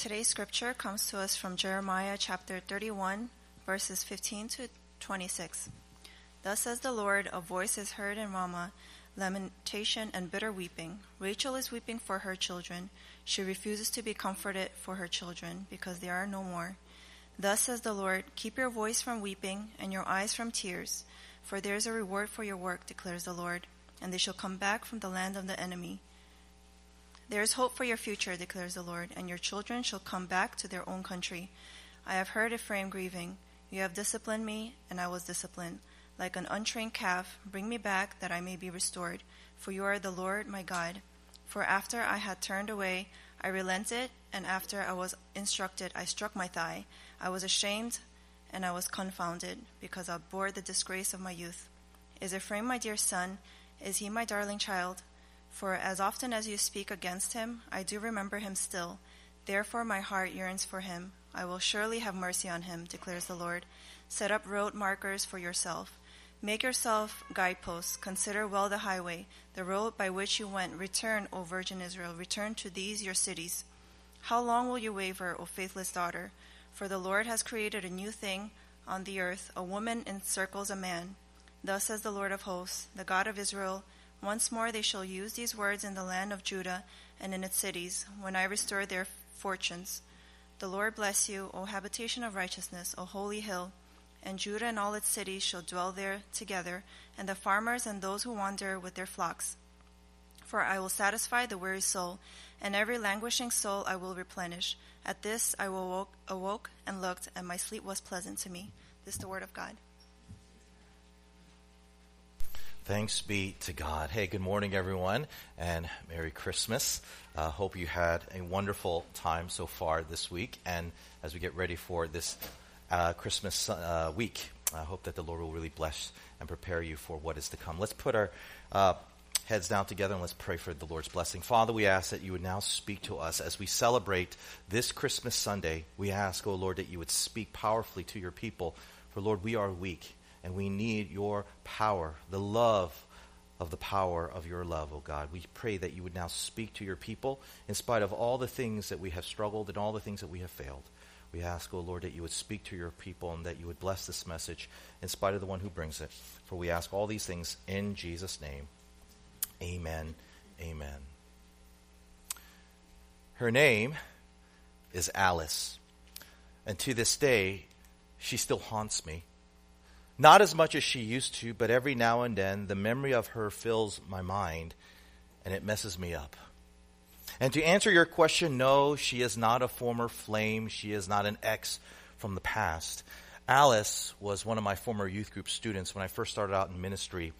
Today's scripture comes to us from Jeremiah chapter 31, verses 15 to 26. Thus says the Lord, a voice is heard in Ramah, lamentation and bitter weeping. Rachel is weeping for her children. She refuses to be comforted for her children, because there are no more. Thus says the Lord, keep your voice from weeping and your eyes from tears, for there is a reward for your work, declares the Lord, and they shall come back from the land of the enemy. There is hope for your future, declares the Lord, and your children shall come back to their own country. I have heard Ephraim grieving. You have disciplined me, and I was disciplined. Like an untrained calf, bring me back that I may be restored. For you are the Lord my God. For after I had turned away, I relented, and after I was instructed, I struck my thigh. I was ashamed, and I was confounded, because I bore the disgrace of my youth. Is Ephraim my dear son? Is he my darling child? For as often as you speak against him, I do remember him still. Therefore my heart yearns for him. I will surely have mercy on him, declares the Lord. Set up road markers for yourself. Make yourself guideposts. Consider well the highway, the road by which you went. Return, O Virgin Israel. Return to these your cities. How long will you waver, O faithless daughter? For the Lord has created a new thing on the earth. A woman encircles a man. Thus says the Lord of hosts, the God of Israel. Once more they shall use these words in the land of Judah and in its cities, when I restore their fortunes. The Lord bless you, O habitation of righteousness, O holy hill. And Judah and all its cities shall dwell there together, and the farmers and those who wander with their flocks. For I will satisfy the weary soul, and every languishing soul I will replenish. At this I awoke, awoke and looked, and my sleep was pleasant to me. This is the word of God. Thanks be to God. Hey, good morning, everyone, and Merry Christmas. Uh, hope you had a wonderful time so far this week. And as we get ready for this uh, Christmas uh, week, I hope that the Lord will really bless and prepare you for what is to come. Let's put our uh, heads down together and let's pray for the Lord's blessing. Father, we ask that you would now speak to us as we celebrate this Christmas Sunday. We ask, oh Lord, that you would speak powerfully to your people. For Lord, we are weak and we need your power, the love of the power of your love, O oh God. We pray that you would now speak to your people in spite of all the things that we have struggled and all the things that we have failed. We ask, O oh Lord, that you would speak to your people and that you would bless this message in spite of the one who brings it. For we ask all these things in Jesus' name. Amen. Amen. Her name is Alice. And to this day, she still haunts me. Not as much as she used to, but every now and then the memory of her fills my mind and it messes me up. And to answer your question, no, she is not a former flame. She is not an ex from the past. Alice was one of my former youth group students when I first started out in ministry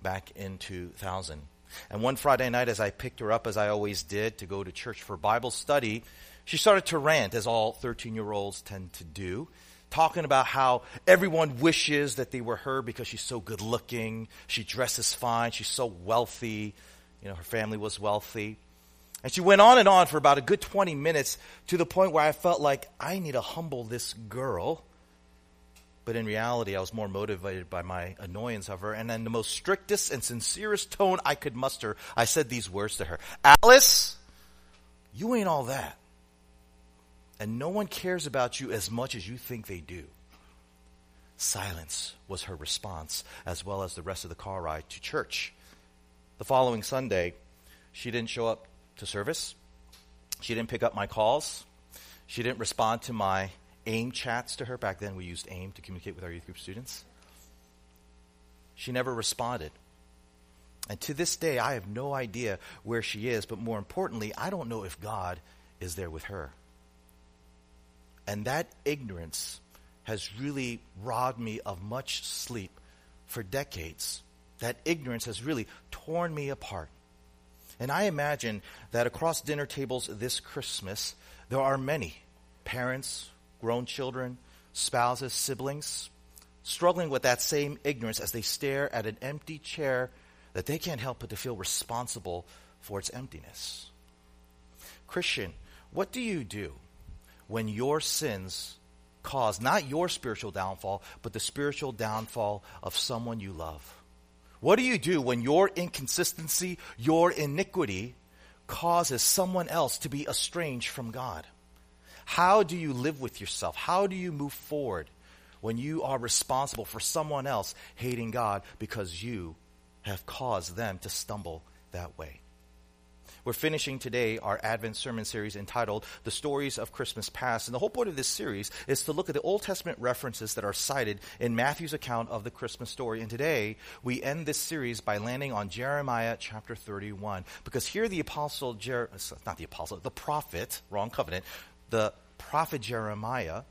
back in 2000. And one Friday night, as I picked her up, as I always did, to go to church for Bible study, she started to rant, as all 13 year olds tend to do talking about how everyone wishes that they were her because she's so good looking, she dresses fine, she's so wealthy, you know, her family was wealthy. And she went on and on for about a good 20 minutes to the point where I felt like I need to humble this girl. But in reality, I was more motivated by my annoyance of her. And in the most strictest and sincerest tone I could muster, I said these words to her Alice, you ain't all that and no one cares about you as much as you think they do. Silence was her response, as well as the rest of the car ride to church. The following Sunday, she didn't show up to service. She didn't pick up my calls. She didn't respond to my AIM chats to her. Back then, we used AIM to communicate with our youth group students. She never responded. And to this day, I have no idea where she is, but more importantly, I don't know if God is there with her. And that ignorance has really robbed me of much sleep for decades. That ignorance has really torn me apart. And I imagine that across dinner tables this Christmas, there are many parents, grown children, spouses, siblings, struggling with that same ignorance as they stare at an empty chair that they can't help but to feel responsible for its emptiness. Christian, what do you do when your sins cause not your spiritual downfall, but the spiritual downfall of someone you love? What do you do when your inconsistency, your iniquity, causes someone else to be estranged from God? How do you live with yourself? How do you move forward when you are responsible for someone else hating God because you have caused them to stumble that way? We're finishing today our Advent sermon series entitled The Stories of Christmas Past. And the whole point of this series is to look at the Old Testament references that are cited in Matthew's account of the Christmas story. And today we end this series by landing on Jeremiah chapter 31. Because here the apostle, Jer- not the apostle, the prophet, wrong covenant, the prophet Jeremiah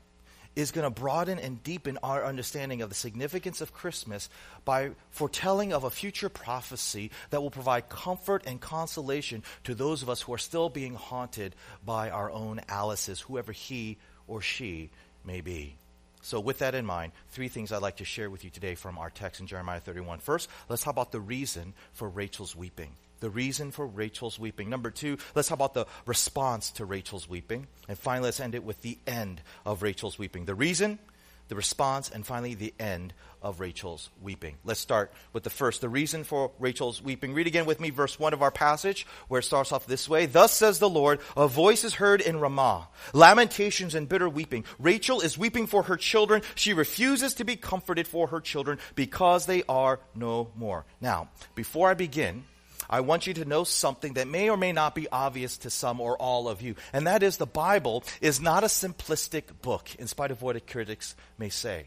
is going to broaden and deepen our understanding of the significance of Christmas by foretelling of a future prophecy that will provide comfort and consolation to those of us who are still being haunted by our own Alice's, whoever he or she may be. So, with that in mind, three things I'd like to share with you today from our text in Jeremiah 31. First, let's talk about the reason for Rachel's weeping the reason for Rachel's weeping. Number two, let's talk about the response to Rachel's weeping. And finally, let's end it with the end of Rachel's weeping. The reason, the response, and finally, the end of Rachel's weeping. Let's start with the first, the reason for Rachel's weeping. Read again with me verse 1 of our passage, where it starts off this way Thus says the Lord, a voice is heard in Ramah, lamentations and bitter weeping. Rachel is weeping for her children. She refuses to be comforted for her children because they are no more. Now, before I begin, I want you to know something that may or may not be obvious to some or all of you. And that is the Bible is not a simplistic book, in spite of what critics may say.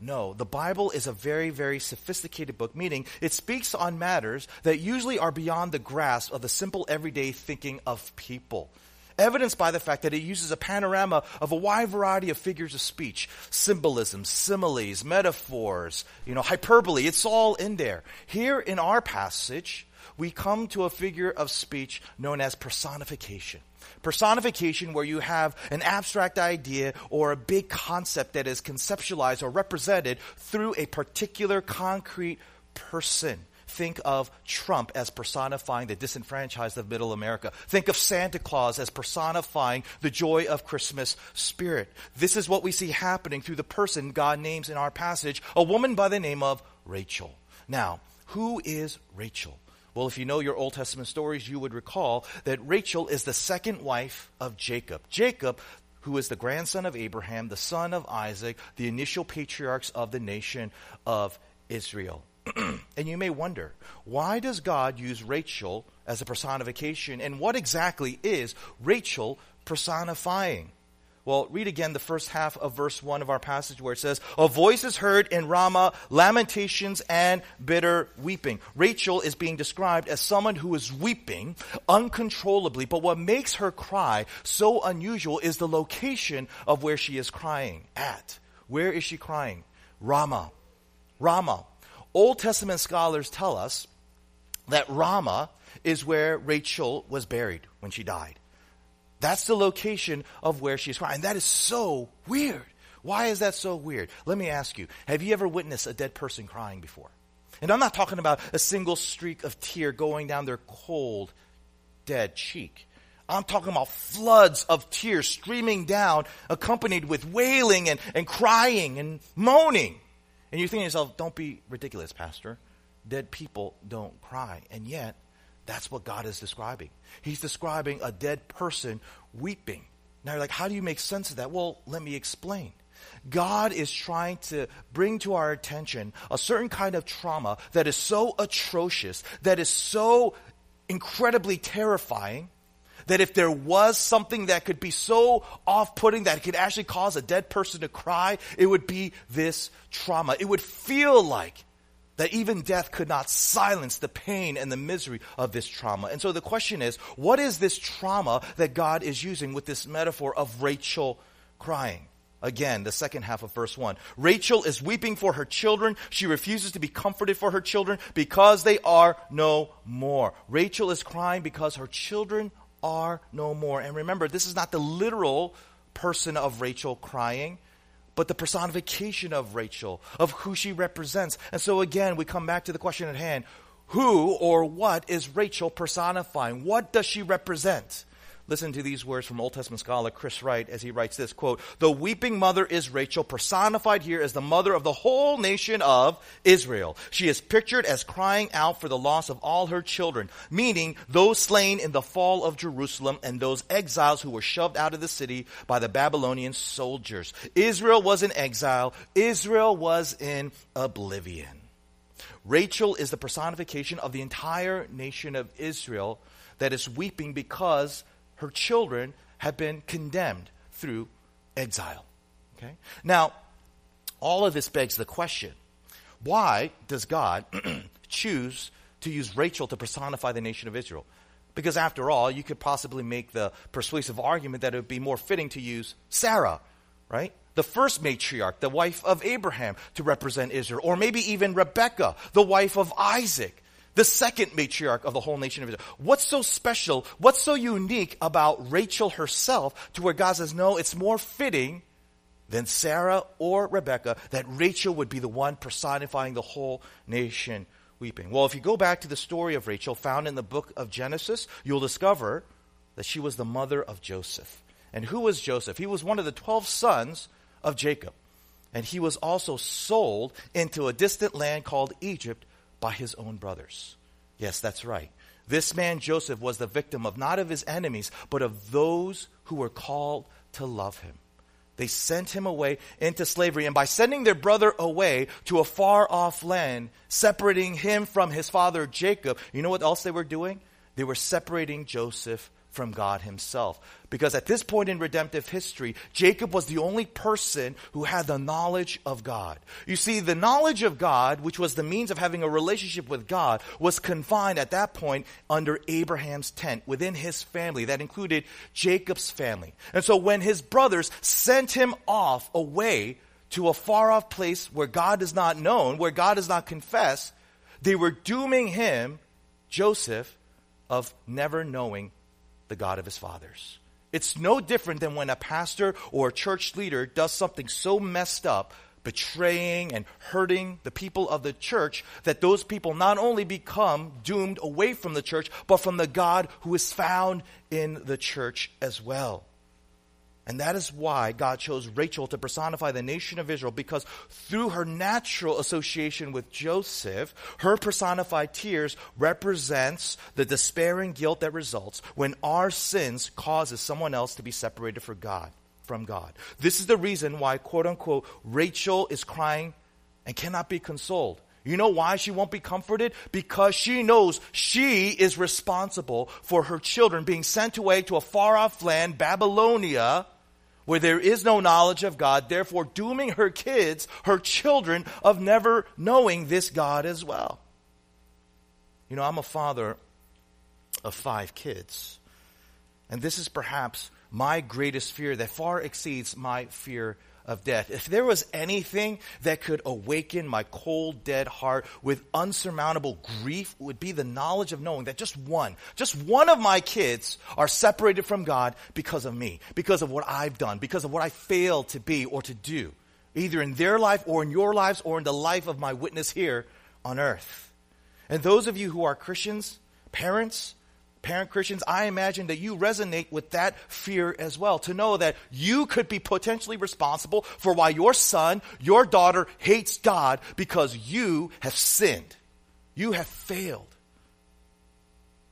No, the Bible is a very, very sophisticated book, meaning it speaks on matters that usually are beyond the grasp of the simple everyday thinking of people. Evidenced by the fact that it uses a panorama of a wide variety of figures of speech, symbolism, similes, metaphors, you know, hyperbole. It's all in there. Here in our passage, we come to a figure of speech known as personification. Personification, where you have an abstract idea or a big concept that is conceptualized or represented through a particular concrete person. Think of Trump as personifying the disenfranchised of middle America. Think of Santa Claus as personifying the joy of Christmas spirit. This is what we see happening through the person God names in our passage, a woman by the name of Rachel. Now, who is Rachel? Well, if you know your Old Testament stories, you would recall that Rachel is the second wife of Jacob. Jacob, who is the grandson of Abraham, the son of Isaac, the initial patriarchs of the nation of Israel. and you may wonder, why does God use Rachel as a personification? And what exactly is Rachel personifying? Well, read again the first half of verse 1 of our passage where it says, A voice is heard in Ramah, lamentations and bitter weeping. Rachel is being described as someone who is weeping uncontrollably, but what makes her cry so unusual is the location of where she is crying at. Where is she crying? Ramah. Ramah. Old Testament scholars tell us that Ramah is where Rachel was buried when she died. That's the location of where she's crying. And That is so weird. Why is that so weird? Let me ask you have you ever witnessed a dead person crying before? And I'm not talking about a single streak of tear going down their cold, dead cheek. I'm talking about floods of tears streaming down, accompanied with wailing and, and crying and moaning. And you're thinking to yourself, don't be ridiculous, Pastor. Dead people don't cry. And yet, that's what God is describing. He's describing a dead person weeping. Now you're like, how do you make sense of that? Well, let me explain. God is trying to bring to our attention a certain kind of trauma that is so atrocious, that is so incredibly terrifying, that if there was something that could be so off putting that it could actually cause a dead person to cry, it would be this trauma. It would feel like that even death could not silence the pain and the misery of this trauma. And so the question is, what is this trauma that God is using with this metaphor of Rachel crying? Again, the second half of verse 1. Rachel is weeping for her children. She refuses to be comforted for her children because they are no more. Rachel is crying because her children are no more. And remember, this is not the literal person of Rachel crying but the personification of Rachel, of who she represents. And so again, we come back to the question at hand who or what is Rachel personifying? What does she represent? Listen to these words from Old Testament scholar Chris Wright as he writes this quote, The weeping mother is Rachel, personified here as the mother of the whole nation of Israel. She is pictured as crying out for the loss of all her children, meaning those slain in the fall of Jerusalem and those exiles who were shoved out of the city by the Babylonian soldiers. Israel was in exile. Israel was in oblivion. Rachel is the personification of the entire nation of Israel that is weeping because her children have been condemned through exile. Okay? Now, all of this begs the question why does God choose to use Rachel to personify the nation of Israel? Because after all, you could possibly make the persuasive argument that it would be more fitting to use Sarah, right? The first matriarch, the wife of Abraham, to represent Israel. Or maybe even Rebecca, the wife of Isaac the second matriarch of the whole nation of Israel. What's so special, what's so unique about Rachel herself to where God says, no, it's more fitting than Sarah or Rebecca that Rachel would be the one personifying the whole nation weeping? Well, if you go back to the story of Rachel found in the book of Genesis, you'll discover that she was the mother of Joseph. And who was Joseph? He was one of the 12 sons of Jacob. And he was also sold into a distant land called Egypt by his own brothers. Yes, that's right. This man Joseph was the victim of not of his enemies, but of those who were called to love him. They sent him away into slavery, and by sending their brother away to a far off land, separating him from his father Jacob, you know what else they were doing? They were separating Joseph from God himself. Because at this point in redemptive history, Jacob was the only person who had the knowledge of God. You see, the knowledge of God, which was the means of having a relationship with God, was confined at that point under Abraham's tent within his family. That included Jacob's family. And so when his brothers sent him off away to a far off place where God is not known, where God is not confessed, they were dooming him, Joseph, of never knowing the God of his fathers. It's no different than when a pastor or a church leader does something so messed up, betraying and hurting the people of the church, that those people not only become doomed away from the church, but from the God who is found in the church as well. And that is why God chose Rachel to personify the nation of Israel, because through her natural association with Joseph, her personified tears represents the despair and guilt that results when our sins causes someone else to be separated from God. From God. This is the reason why, quote unquote, Rachel is crying and cannot be consoled. You know why she won't be comforted? Because she knows she is responsible for her children being sent away to a far off land, Babylonia, where there is no knowledge of God, therefore dooming her kids, her children, of never knowing this God as well. You know, I'm a father of five kids. And this is perhaps my greatest fear that far exceeds my fear of death. If there was anything that could awaken my cold, dead heart with unsurmountable grief, it would be the knowledge of knowing that just one, just one of my kids are separated from God because of me, because of what I've done, because of what I failed to be or to do, either in their life or in your lives or in the life of my witness here on earth. And those of you who are Christians, parents, parent Christians, I imagine that you resonate with that fear as well. To know that you could be potentially responsible for why your son, your daughter hates God because you have sinned. You have failed.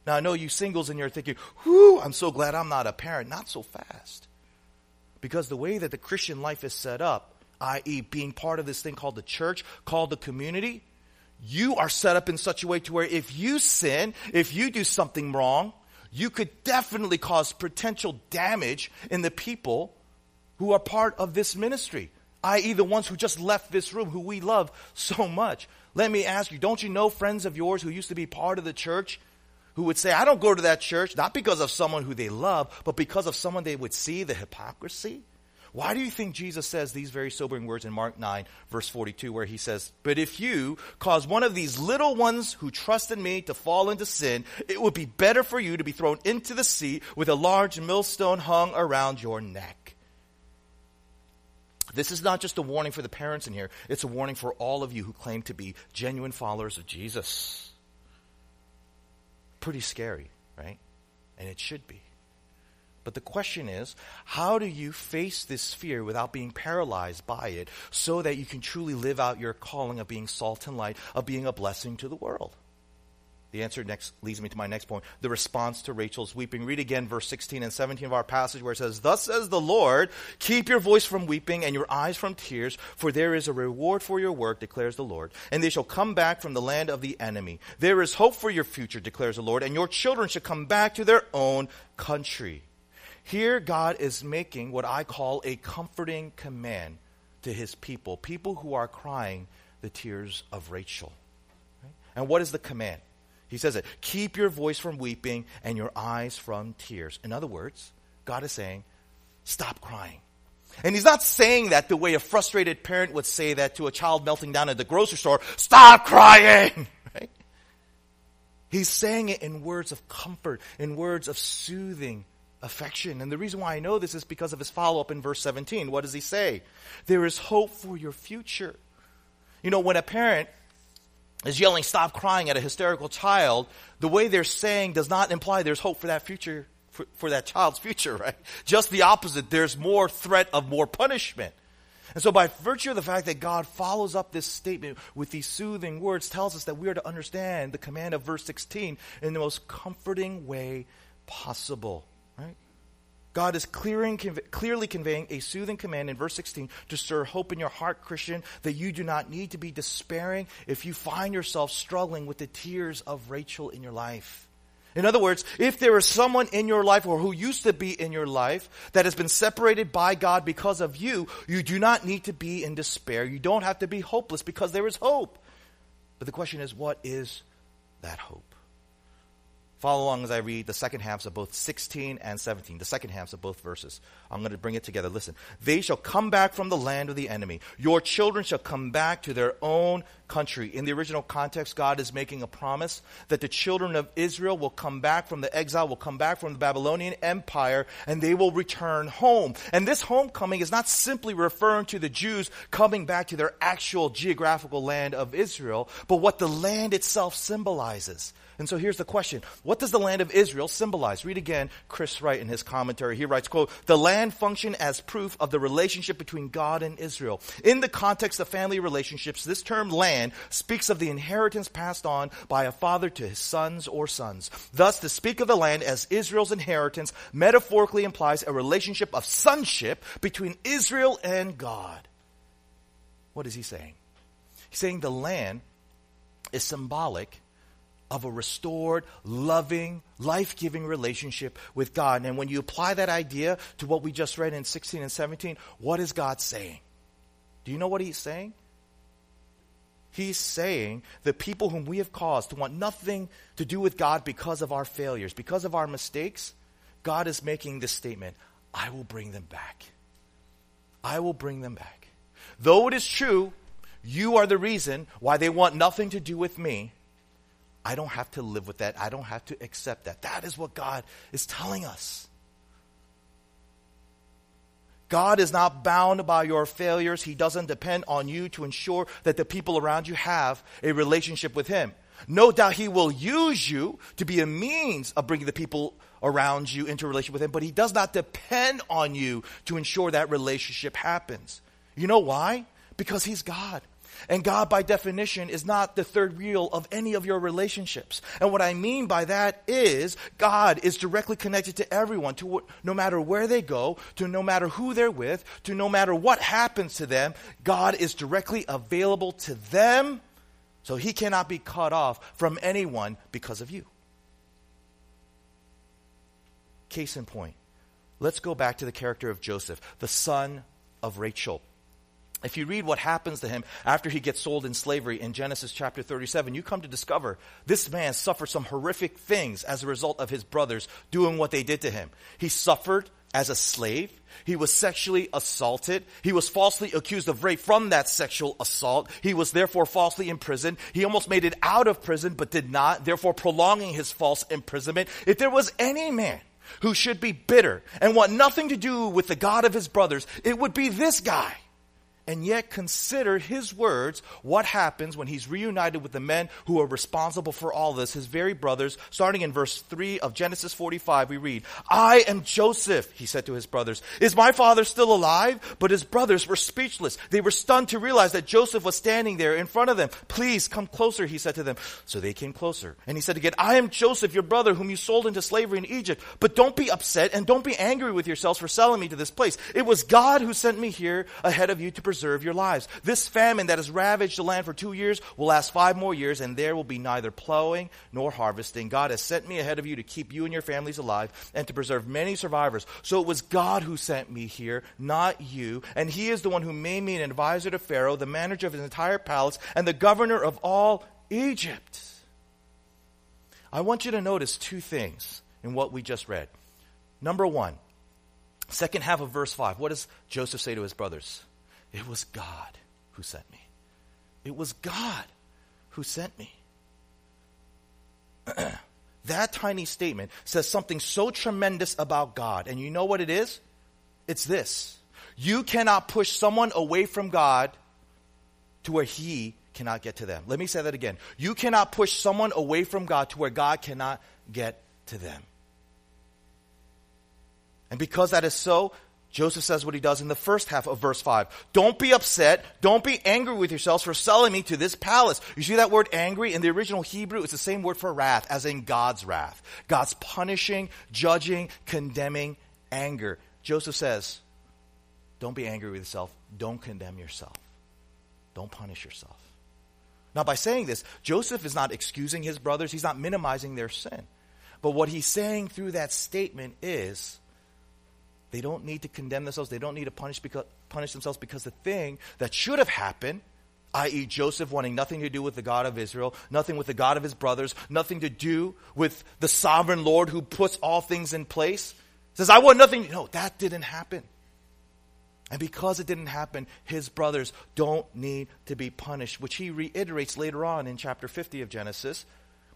Now, I know you singles and you're thinking, whoo, I'm so glad I'm not a parent. Not so fast. Because the way that the Christian life is set up, i.e., being part of this thing called the church, called the community, you are set up in such a way to where if you sin, if you do something wrong, you could definitely cause potential damage in the people who are part of this ministry, i.e., the ones who just left this room, who we love so much. Let me ask you, don't you know friends of yours who used to be part of the church who would say, I don't go to that church, not because of someone who they love, but because of someone they would see the hypocrisy? Why do you think Jesus says these very sobering words in Mark 9, verse 42, where he says, But if you cause one of these little ones who trust in me to fall into sin, it would be better for you to be thrown into the sea with a large millstone hung around your neck. This is not just a warning for the parents in here, it's a warning for all of you who claim to be genuine followers of Jesus. Pretty scary, right? And it should be. But the question is, how do you face this fear without being paralyzed by it so that you can truly live out your calling of being salt and light, of being a blessing to the world? The answer next leads me to my next point. The response to Rachel's weeping. Read again verse 16 and 17 of our passage where it says, Thus says the Lord, keep your voice from weeping and your eyes from tears, for there is a reward for your work, declares the Lord. And they shall come back from the land of the enemy. There is hope for your future, declares the Lord, and your children shall come back to their own country. Here, God is making what I call a comforting command to his people, people who are crying the tears of Rachel. And what is the command? He says it keep your voice from weeping and your eyes from tears. In other words, God is saying, stop crying. And he's not saying that the way a frustrated parent would say that to a child melting down at the grocery store, stop crying! Right? He's saying it in words of comfort, in words of soothing affection. And the reason why I know this is because of his follow up in verse 17. What does he say? There is hope for your future. You know, when a parent is yelling, stop crying at a hysterical child, the way they're saying does not imply there's hope for that future, for, for that child's future, right? Just the opposite. There's more threat of more punishment. And so by virtue of the fact that God follows up this statement with these soothing words tells us that we are to understand the command of verse 16 in the most comforting way possible? God is clearing, clearly conveying a soothing command in verse 16 to stir hope in your heart, Christian, that you do not need to be despairing if you find yourself struggling with the tears of Rachel in your life. In other words, if there is someone in your life or who used to be in your life that has been separated by God because of you, you do not need to be in despair. You don't have to be hopeless because there is hope. But the question is, what is that hope? Follow along as I read the second halves of both 16 and 17, the second halves of both verses. I'm going to bring it together. Listen. They shall come back from the land of the enemy. Your children shall come back to their own country. In the original context, God is making a promise that the children of Israel will come back from the exile, will come back from the Babylonian Empire, and they will return home. And this homecoming is not simply referring to the Jews coming back to their actual geographical land of Israel, but what the land itself symbolizes. And so here's the question. What does the land of Israel symbolize? Read again Chris Wright in his commentary. He writes, quote, the land functioned as proof of the relationship between God and Israel. In the context of family relationships, this term land speaks of the inheritance passed on by a father to his sons or sons. Thus, to speak of the land as Israel's inheritance metaphorically implies a relationship of sonship between Israel and God. What is he saying? He's saying the land is symbolic of a restored, loving, life giving relationship with God. And when you apply that idea to what we just read in 16 and 17, what is God saying? Do you know what He's saying? He's saying the people whom we have caused to want nothing to do with God because of our failures, because of our mistakes, God is making this statement I will bring them back. I will bring them back. Though it is true, you are the reason why they want nothing to do with me. I don't have to live with that. I don't have to accept that. That is what God is telling us. God is not bound by your failures. He doesn't depend on you to ensure that the people around you have a relationship with Him. No doubt He will use you to be a means of bringing the people around you into a relationship with Him, but He does not depend on you to ensure that relationship happens. You know why? Because He's God. And God, by definition, is not the third wheel of any of your relationships. And what I mean by that is God is directly connected to everyone, to no matter where they go, to no matter who they're with, to no matter what happens to them. God is directly available to them, so he cannot be cut off from anyone because of you. Case in point. Let's go back to the character of Joseph, the son of Rachel. If you read what happens to him after he gets sold in slavery in Genesis chapter 37, you come to discover this man suffered some horrific things as a result of his brothers doing what they did to him. He suffered as a slave. He was sexually assaulted. He was falsely accused of rape from that sexual assault. He was therefore falsely imprisoned. He almost made it out of prison but did not, therefore prolonging his false imprisonment. If there was any man who should be bitter and want nothing to do with the God of his brothers, it would be this guy. And yet consider his words, what happens when he's reunited with the men who are responsible for all this, his very brothers. Starting in verse 3 of Genesis 45, we read, I am Joseph, he said to his brothers. Is my father still alive? But his brothers were speechless. They were stunned to realize that Joseph was standing there in front of them. Please come closer, he said to them. So they came closer. And he said again, I am Joseph, your brother, whom you sold into slavery in Egypt. But don't be upset and don't be angry with yourselves for selling me to this place. It was God who sent me here ahead of you to preserve your lives. This famine that has ravaged the land for two years will last five more years, and there will be neither plowing nor harvesting. God has sent me ahead of you to keep you and your families alive and to preserve many survivors. So it was God who sent me here, not you. And he is the one who made me an advisor to Pharaoh, the manager of his entire palace, and the governor of all Egypt. I want you to notice two things in what we just read. Number one, second half of verse 5, what does Joseph say to his brothers? It was God who sent me. It was God who sent me. that tiny statement says something so tremendous about God. And you know what it is? It's this you cannot push someone away from God to where He cannot get to them. Let me say that again. You cannot push someone away from God to where God cannot get to them. And because that is so, Joseph says what he does in the first half of verse 5. Don't be upset. Don't be angry with yourselves for selling me to this palace. You see that word angry? In the original Hebrew, it's the same word for wrath, as in God's wrath. God's punishing, judging, condemning anger. Joseph says, don't be angry with yourself. Don't condemn yourself. Don't punish yourself. Now, by saying this, Joseph is not excusing his brothers, he's not minimizing their sin. But what he's saying through that statement is they don't need to condemn themselves, they don't need to punish, because, punish themselves because the thing that should have happened, i.e., Joseph wanting nothing to do with the God of Israel, nothing with the God of his brothers, nothing to do with the sovereign Lord who puts all things in place, says, I want nothing. No, that didn't happen. And because it didn't happen, his brothers don't need to be punished, which he reiterates later on in chapter 50 of Genesis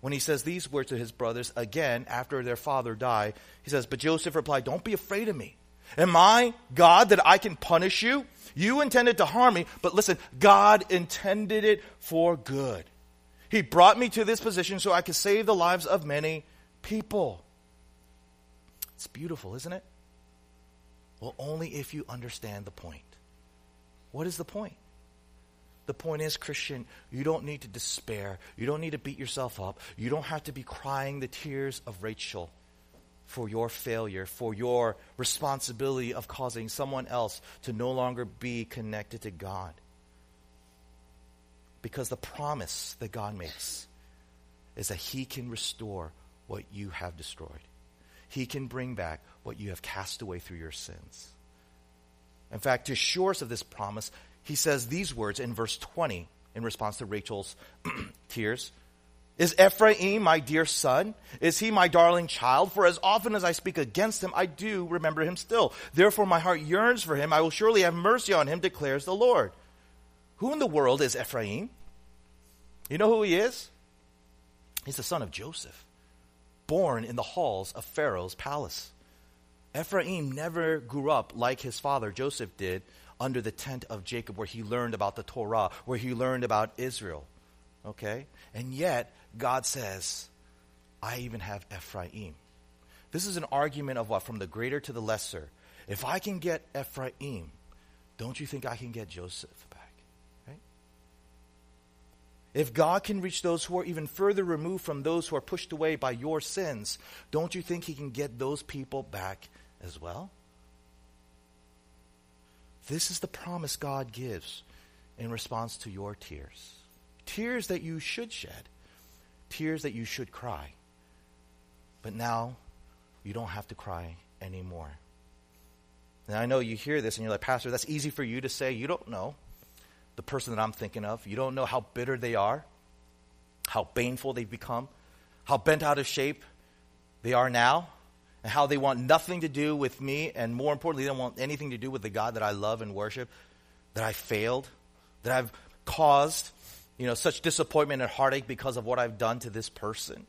when he says these words to his brothers again after their father died. He says, But Joseph replied, Don't be afraid of me. Am I God that I can punish you? You intended to harm me, but listen, God intended it for good. He brought me to this position so I could save the lives of many people. It's beautiful, isn't it? Well, only if you understand the point. What is the point? The point is, Christian, you don't need to despair. You don't need to beat yourself up. You don't have to be crying the tears of Rachel for your failure, for your responsibility of causing someone else to no longer be connected to God. Because the promise that God makes is that He can restore what you have destroyed. He can bring back what you have cast away through your sins. In fact, to assure us of this promise, he says these words in verse 20 in response to Rachel's tears. Is Ephraim my dear son? Is he my darling child? For as often as I speak against him, I do remember him still. Therefore my heart yearns for him. I will surely have mercy on him, declares the Lord. Who in the world is Ephraim? You know who he is? He's the son of Joseph born in the halls of Pharaoh's palace. Ephraim never grew up like his father Joseph did under the tent of Jacob, where he learned about the Torah, where he learned about Israel. Okay? And yet, God says, I even have Ephraim. This is an argument of what? From the greater to the lesser. If I can get Ephraim, don't you think I can get Joseph? Back? If God can reach those who are even further removed from those who are pushed away by your sins, don't you think He can get those people back as well? This is the promise God gives in response to your tears. Tears that you should shed, tears that you should cry. But now you don't have to cry anymore. And I know you hear this and you're like, Pastor, that's easy for you to say. You don't know the person that I'm thinking of. You don't know how bitter they are, how baneful they've become, how bent out of shape they are now, and how they want nothing to do with me, and more importantly, they don't want anything to do with the God that I love and worship, that I failed, that I've caused, you know, such disappointment and heartache because of what I've done to this person.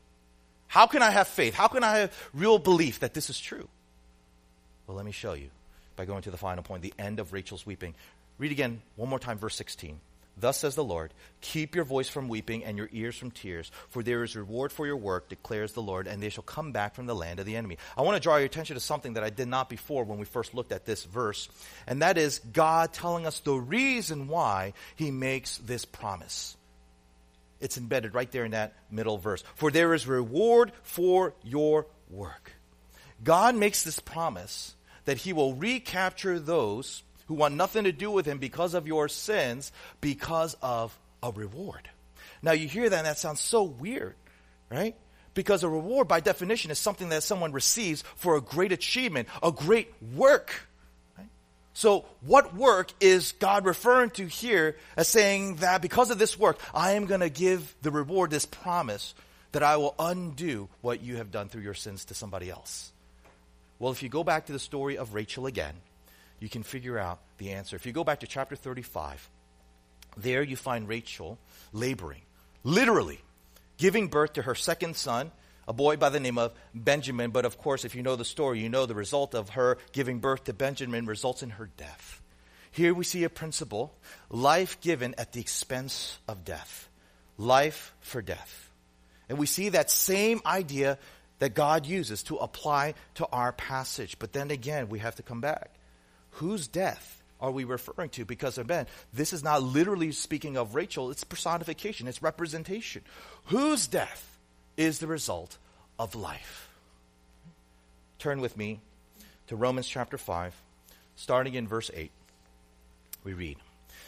How can I have faith? How can I have real belief that this is true? Well, let me show you by going to the final point, the end of Rachel's weeping. Read again one more time, verse 16. Thus says the Lord, keep your voice from weeping and your ears from tears, for there is reward for your work, declares the Lord, and they shall come back from the land of the enemy. I want to draw your attention to something that I did not before when we first looked at this verse, and that is God telling us the reason why he makes this promise. It's embedded right there in that middle verse. For there is reward for your work. God makes this promise that he will recapture those who want nothing to do with him because of your sins because of a reward. Now you hear that and that sounds so weird, right? Because a reward by definition is something that someone receives for a great achievement, a great work. So what work is God referring to here as saying that because of this work, I am going to give the reward, this promise that I will undo what you have done through your sins to somebody else? Well, if you go back to the story of Rachel again, you can figure out the answer. If you go back to chapter 35, there you find Rachel laboring, literally giving birth to her second son, a boy by the name of Benjamin. But of course, if you know the story, you know the result of her giving birth to Benjamin results in her death. Here we see a principle life given at the expense of death. Life for death. And we see that same idea that God uses to apply to our passage. But then again, we have to come back. Whose death are we referring to? Because again, this is not literally speaking of Rachel, it's personification, it's representation. Whose death is the result of life? Turn with me to Romans chapter 5, starting in verse 8. We read.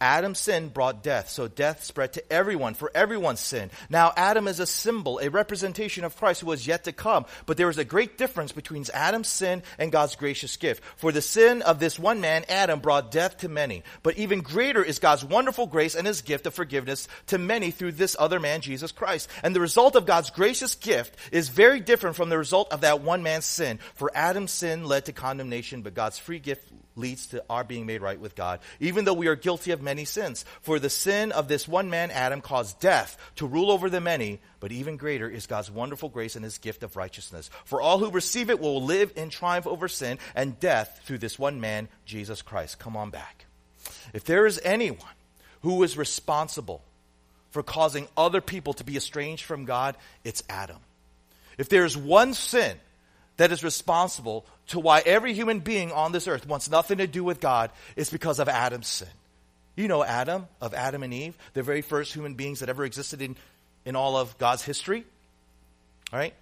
Adam's sin brought death, so death spread to everyone, for everyone's sin. Now, Adam is a symbol, a representation of Christ who was yet to come. But there is a great difference between Adam's sin and God's gracious gift. For the sin of this one man, Adam, brought death to many. But even greater is God's wonderful grace and his gift of forgiveness to many through this other man, Jesus Christ. And the result of God's gracious gift is very different from the result of that one man's sin. For Adam's sin led to condemnation, but God's free gift leads to our being made right with God, even though we are guilty of many sins. For the sin of this one man, Adam, caused death to rule over the many, but even greater is God's wonderful grace and his gift of righteousness. For all who receive it will live in triumph over sin and death through this one man, Jesus Christ. Come on back. If there is anyone who is responsible for causing other people to be estranged from God, it's Adam. If there is one sin that is responsible to why every human being on this earth wants nothing to do with God is because of Adam's sin. You know Adam, of Adam and Eve, the very first human beings that ever existed in, in all of God's history. All right?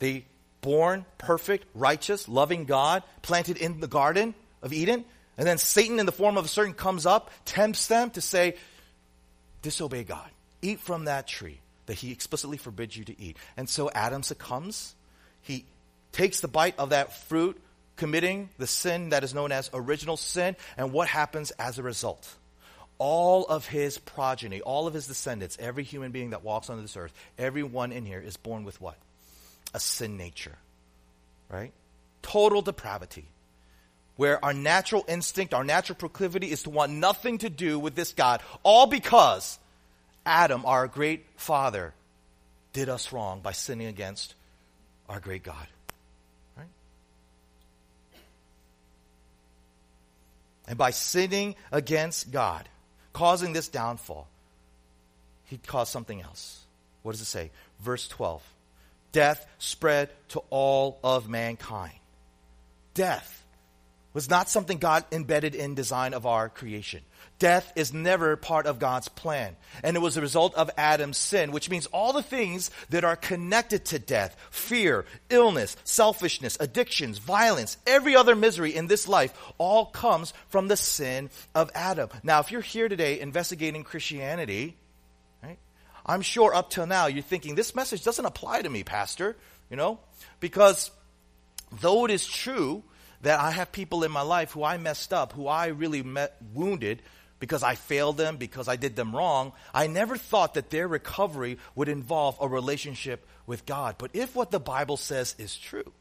They born perfect, righteous, loving God, planted in the garden of Eden, and then Satan in the form of a serpent comes up, tempts them to say, disobey God. Eat from that tree that he explicitly forbids you to eat. And so Adam succumbs. He takes the bite of that fruit, committing the sin that is known as original sin, and what happens as a result? All of his progeny, all of his descendants, every human being that walks on this earth, everyone in here is born with what? A sin nature. Right? Total depravity. Where our natural instinct, our natural proclivity is to want nothing to do with this God, all because Adam, our great father, did us wrong by sinning against our great God. And by sinning against God, causing this downfall, he caused something else. What does it say? Verse 12 Death spread to all of mankind. Death was not something God embedded in design of our creation. Death is never part of God's plan. And it was a result of Adam's sin, which means all the things that are connected to death fear, illness, selfishness, addictions, violence, every other misery in this life all comes from the sin of Adam. Now, if you're here today investigating Christianity, right, I'm sure up till now you're thinking, this message doesn't apply to me, Pastor, you know, because though it is true that I have people in my life who I messed up, who I really met, wounded, because I failed them, because I did them wrong, I never thought that their recovery would involve a relationship with God. But if what the Bible says is true,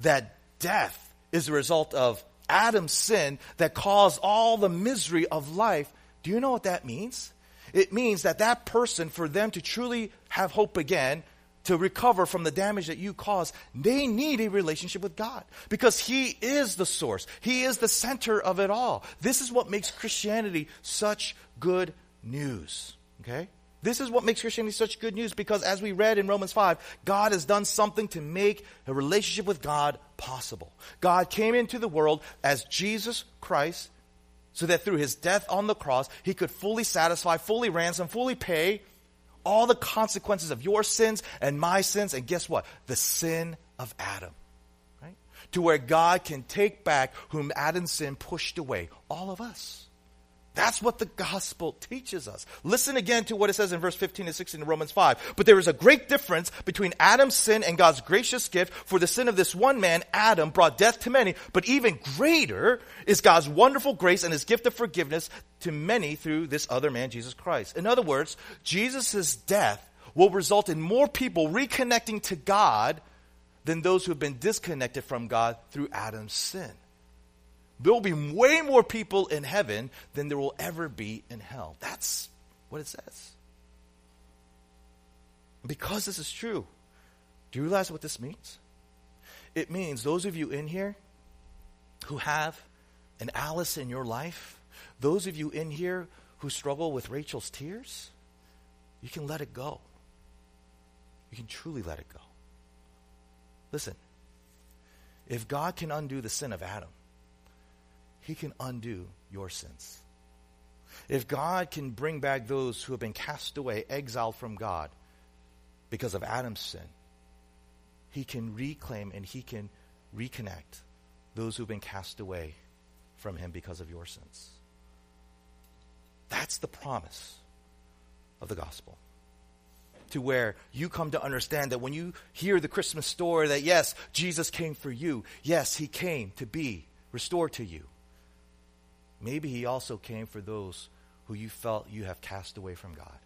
that death is a result of Adam's sin that caused all the misery of life, do you know what that means? It means that that person, for them to truly have hope again, to recover from the damage that you cause, they need a relationship with God because He is the source. He is the center of it all. This is what makes Christianity such good news. Okay? This is what makes Christianity such good news because as we read in Romans 5, God has done something to make a relationship with God possible. God came into the world as Jesus Christ so that through his death on the cross, he could fully satisfy, fully ransom, fully pay all the consequences of your sins and my sins, and guess what? The sin of Adam. Right? To where God can take back whom Adam's sin pushed away, all of us. That's what the gospel teaches us. Listen again to what it says in verse 15 and 16 in Romans 5. But there is a great difference between Adam's sin and God's gracious gift. For the sin of this one man, Adam, brought death to many. But even greater is God's wonderful grace and his gift of forgiveness to many through this other man, Jesus Christ. In other words, Jesus' death will result in more people reconnecting to God than those who have been disconnected from God through Adam's sin. There will be way more people in heaven than there will ever be in hell. That's what it says. Because this is true, do you realize what this means? It means those of you in here who have an Alice in your life, those of you in here who struggle with Rachel's tears, you can let it go. You can truly let it go. Listen, if God can undo the sin of Adam, he can undo your sins. If God can bring back those who have been cast away, exiled from God because of Adam's sin, He can reclaim and He can reconnect those who've been cast away from Him because of your sins. That's the promise of the gospel. To where you come to understand that when you hear the Christmas story, that yes, Jesus came for you. Yes, He came to be restored to you. Maybe he also came for those who you felt you have cast away from God.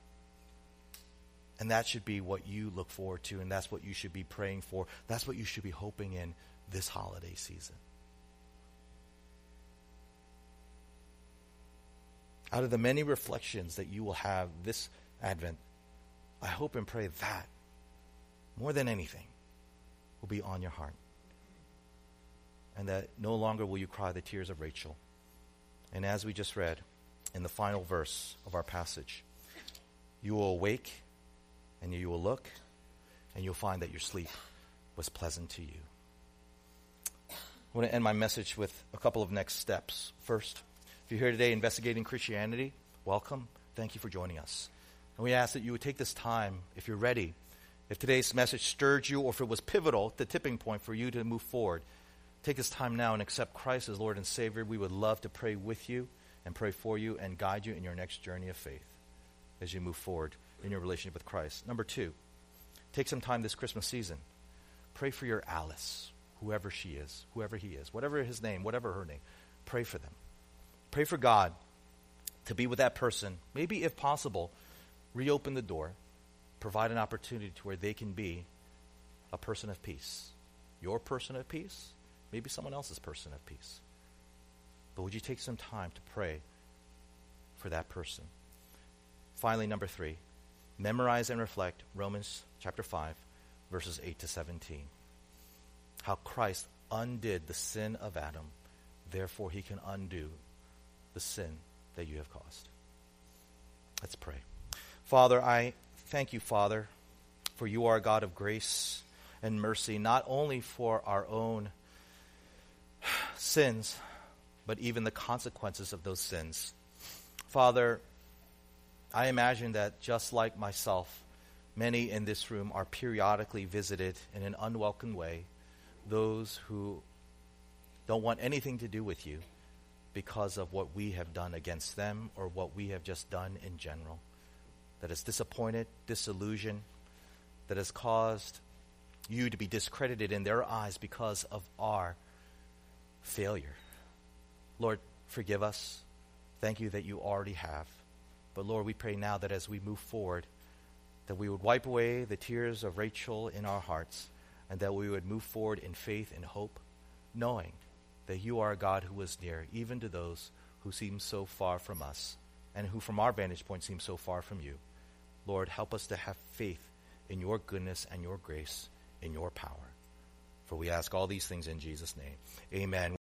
And that should be what you look forward to, and that's what you should be praying for. That's what you should be hoping in this holiday season. Out of the many reflections that you will have this Advent, I hope and pray that, more than anything, will be on your heart. And that no longer will you cry the tears of Rachel and as we just read in the final verse of our passage, you will awake and you will look and you'll find that your sleep was pleasant to you. I want to end my message with a couple of next steps. First, if you're here today investigating Christianity, welcome. Thank you for joining us. And we ask that you would take this time, if you're ready, if today's message stirred you or if it was pivotal, the tipping point for you to move forward take this time now and accept Christ as Lord and Savior, we would love to pray with you and pray for you and guide you in your next journey of faith as you move forward in your relationship with Christ. Number two, take some time this Christmas season. Pray for your Alice, whoever she is, whoever he is, whatever his name, whatever her name. Pray for them. Pray for God to be with that person. Maybe, if possible, reopen the door, provide an opportunity to where they can be a person of peace. Your person of peace, maybe someone else's person of peace. But would you take some time to pray for that person? Finally, number three, memorize and reflect Romans chapter 5, verses 8 to 17. How Christ undid the sin of Adam, therefore he can undo the sin that you have caused. Let's pray. Father, I thank you, Father, for you are a God of grace and mercy, not only for our own sins, but even the consequences of those sins. Father, I imagine that just like myself, many in this room are periodically visited in an unwelcome way, those who don't want anything to do with you because of what we have done against them or what we have just done in general. That has disappointed, disillusioned, that has caused you to be discredited in their eyes because of our failure. Lord, forgive us. Thank you that you already have. But Lord, we pray now that as we move forward, that we would wipe away the tears of Rachel in our hearts, and that we would move forward in faith and hope, knowing that you are a God who is near, even to those who seem so far from us, and who from our vantage point seem so far from you. Lord, help us to have faith in your goodness and your grace, in your power. For we ask all these things in Jesus' name. Amen.